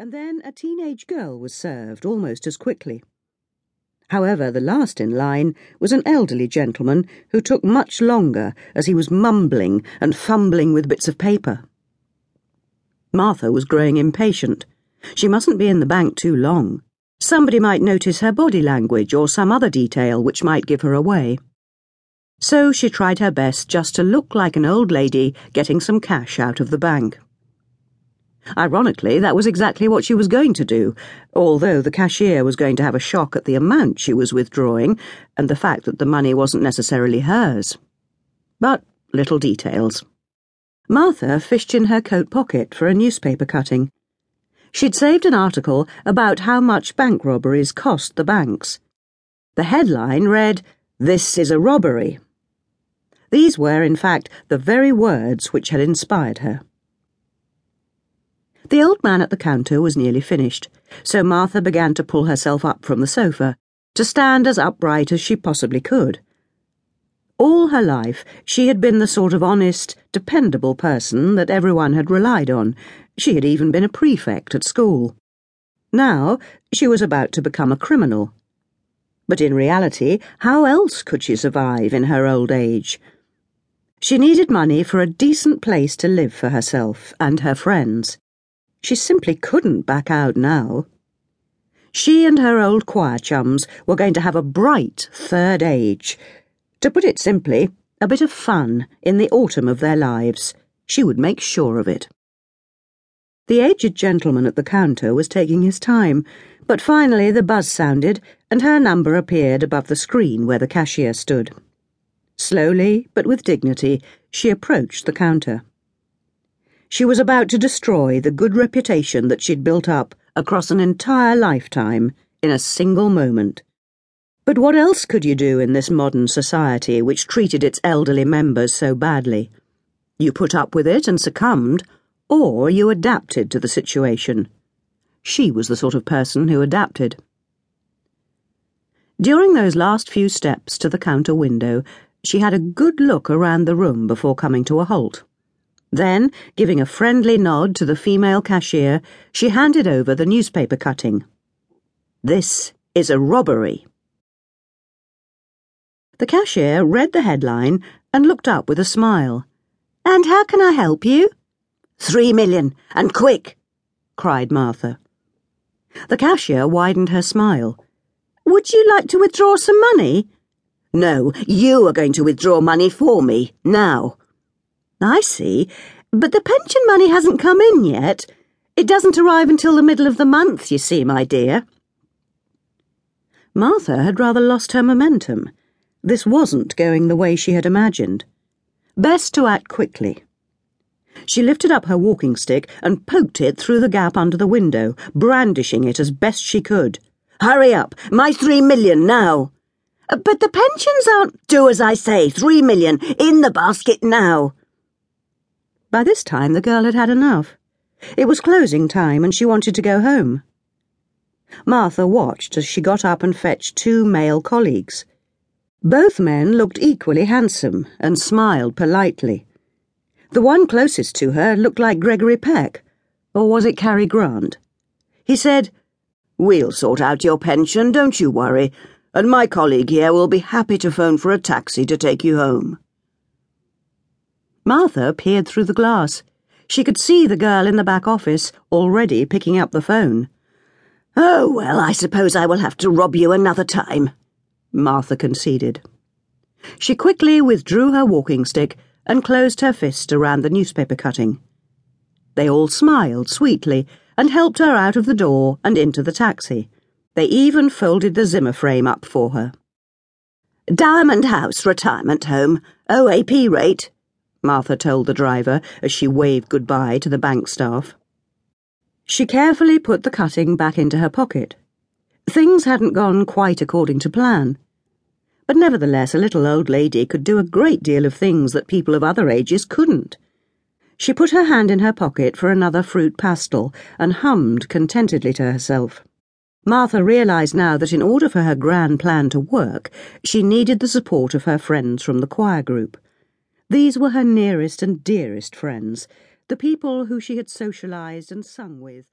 and then a teenage girl was served almost as quickly. However, the last in line was an elderly gentleman who took much longer as he was mumbling and fumbling with bits of paper. Martha was growing impatient. She mustn't be in the bank too long. Somebody might notice her body language or some other detail which might give her away. So she tried her best just to look like an old lady getting some cash out of the bank. Ironically, that was exactly what she was going to do, although the cashier was going to have a shock at the amount she was withdrawing and the fact that the money wasn't necessarily hers. But little details. Martha fished in her coat pocket for a newspaper cutting. She'd saved an article about how much bank robberies cost the banks. The headline read, This is a robbery. These were, in fact, the very words which had inspired her. The old man at the counter was nearly finished, so Martha began to pull herself up from the sofa, to stand as upright as she possibly could. All her life, she had been the sort of honest, dependable person that everyone had relied on. She had even been a prefect at school. Now, she was about to become a criminal. But in reality, how else could she survive in her old age? She needed money for a decent place to live for herself and her friends. She simply couldn't back out now. She and her old choir chums were going to have a bright third age. To put it simply, a bit of fun in the autumn of their lives. She would make sure of it. The aged gentleman at the counter was taking his time, but finally the buzz sounded and her number appeared above the screen where the cashier stood. Slowly, but with dignity, she approached the counter. She was about to destroy the good reputation that she'd built up across an entire lifetime in a single moment. But what else could you do in this modern society which treated its elderly members so badly? You put up with it and succumbed, or you adapted to the situation. She was the sort of person who adapted. During those last few steps to the counter window, she had a good look around the room before coming to a halt. Then, giving a friendly nod to the female cashier, she handed over the newspaper cutting. This is a robbery. The cashier read the headline and looked up with a smile. And how can I help you? Three million, and quick, cried Martha. The cashier widened her smile. Would you like to withdraw some money? No, you are going to withdraw money for me, now. I see, but the pension money hasn't come in yet. It doesn't arrive until the middle of the month, you see, my dear. Martha had rather lost her momentum. This wasn't going the way she had imagined. Best to act quickly. She lifted up her walking stick and poked it through the gap under the window, brandishing it as best she could. Hurry up! My three million now! But the pensions aren't. Do as I say. Three million. In the basket now. By this time, the girl had had enough. It was closing time, and she wanted to go home. Martha watched as she got up and fetched two male colleagues. Both men looked equally handsome and smiled politely. The one closest to her looked like Gregory Peck, or was it Cary Grant? He said, We'll sort out your pension, don't you worry and my colleague here will be happy to phone for a taxi to take you home. Martha peered through the glass. She could see the girl in the back office already picking up the phone. Oh, well, I suppose I will have to rob you another time, Martha conceded. She quickly withdrew her walking stick and closed her fist around the newspaper cutting. They all smiled sweetly and helped her out of the door and into the taxi. They even folded the Zimmer frame up for her. Diamond House Retirement Home, OAP rate, Martha told the driver as she waved goodbye to the bank staff. She carefully put the cutting back into her pocket. Things hadn't gone quite according to plan. But nevertheless, a little old lady could do a great deal of things that people of other ages couldn't. She put her hand in her pocket for another fruit pastille and hummed contentedly to herself. Martha realized now that in order for her grand plan to work, she needed the support of her friends from the choir group. These were her nearest and dearest friends, the people who she had socialized and sung with.